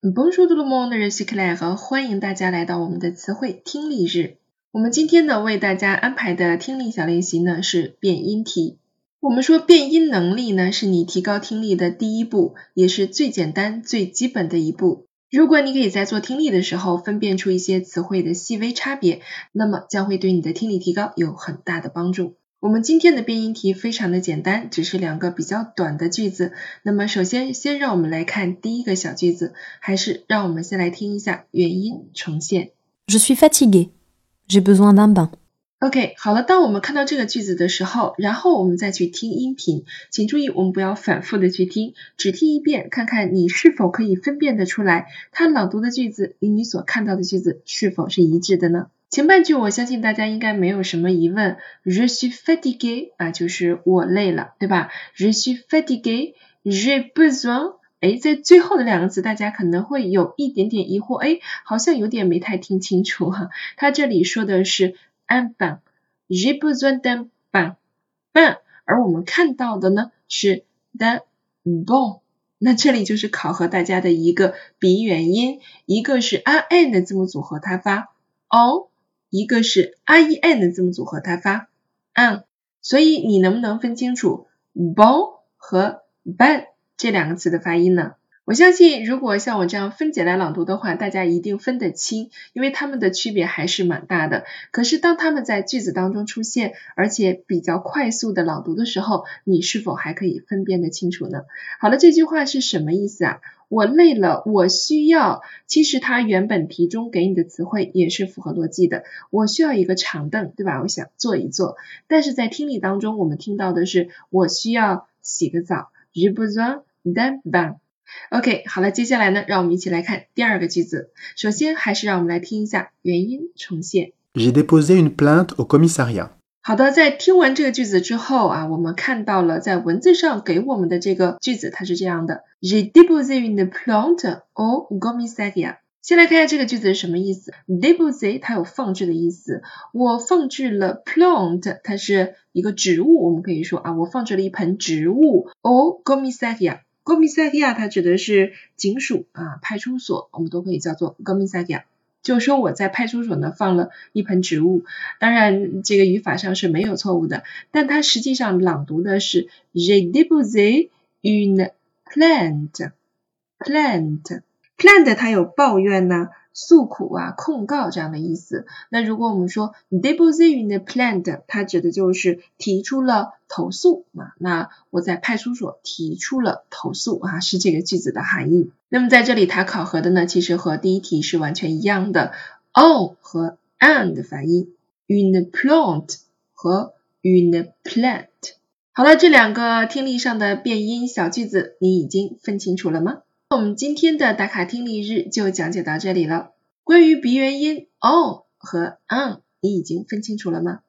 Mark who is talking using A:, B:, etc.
A: Bonjour tout le monde, je suis Claire，欢迎大家来到我们的词汇听力日。我们今天呢为大家安排的听力小练习呢是变音题。我们说变音能力呢是你提高听力的第一步，也是最简单最基本的一步。如果你可以在做听力的时候分辨出一些词汇的细微差别，那么将会对你的听力提高有很大的帮助。我们今天的变音题非常的简单，只是两个比较短的句子。那么首先，先让我们来看第一个小句子，还是让我们先来听一下原音重现。
B: Je suis fatigué. J'ai besoin d'un bain.
A: OK，好了，当我们看到这个句子的时候，然后我们再去听音频，请注意我们不要反复的去听，只听一遍，看看你是否可以分辨得出来，它朗读的句子与你所看到的句子是否是一致的呢？前半句我相信大家应该没有什么疑问，je suis fatigué 啊，就是我累了，对吧？je suis fatigué，j'ai besoin，哎，在最后的两个字大家可能会有一点点疑惑，哎，好像有点没太听清楚哈。他这里说的是 un bain，j'ai besoin d'un bain，bain，而我们看到的呢是 the bon，那这里就是考核大家的一个鼻元音，一个是 a n 的字母组合，它发 o。一个是 i e n 的字母组合，它发 an，所以你能不能分清楚 bon 和 ban 这两个词的发音呢？我相信，如果像我这样分解来朗读的话，大家一定分得清，因为它们的区别还是蛮大的。可是当它们在句子当中出现，而且比较快速的朗读的时候，你是否还可以分辨得清楚呢？好了，这句话是什么意思啊？我累了，我需要。其实它原本题中给你的词汇也是符合逻辑的。我需要一个长凳，对吧？我想坐一坐。但是在听力当中，我们听到的是我需要洗个澡。Je besoin d'un bain。OK，好了，接下来呢，让我们一起来看第二个句子。首先，还是让我们来听一下原音重现。
C: J'ai déposé une plainte au commissariat。
A: 好的，在听完这个句子之后啊，我们看到了在文字上给我们的这个句子，它是这样的：J'ai déposé une plainte au commissariat。先来看一下这个句子是什么意思？Déposer 它有放置的意思，我放置了 plant，它是一个植物，我们可以说啊，我放置了一盆植物。au g o m i s a r i a g o m i s a r i a 它指的是警署啊，派出所，我们都可以叫做 g o m i s a r i a。就是说我在派出所呢放了一盆植物，当然这个语法上是没有错误的，但它实际上朗读的是 j'ai déposé une plant plant plant，它有抱怨呢。诉苦啊，控告这样的意思。那如果我们说 déposer une plant，它指的就是提出了投诉啊。那我在派出所提出了投诉啊，是这个句子的含义。那么在这里它考核的呢，其实和第一题是完全一样的，on 和 and 的发音，uniplant 和 uniplant。好了，这两个听力上的变音小句子，你已经分清楚了吗？我们今天的打卡听力日就讲解到这里了。关于鼻元音 o 和 an，你已经分清楚了吗？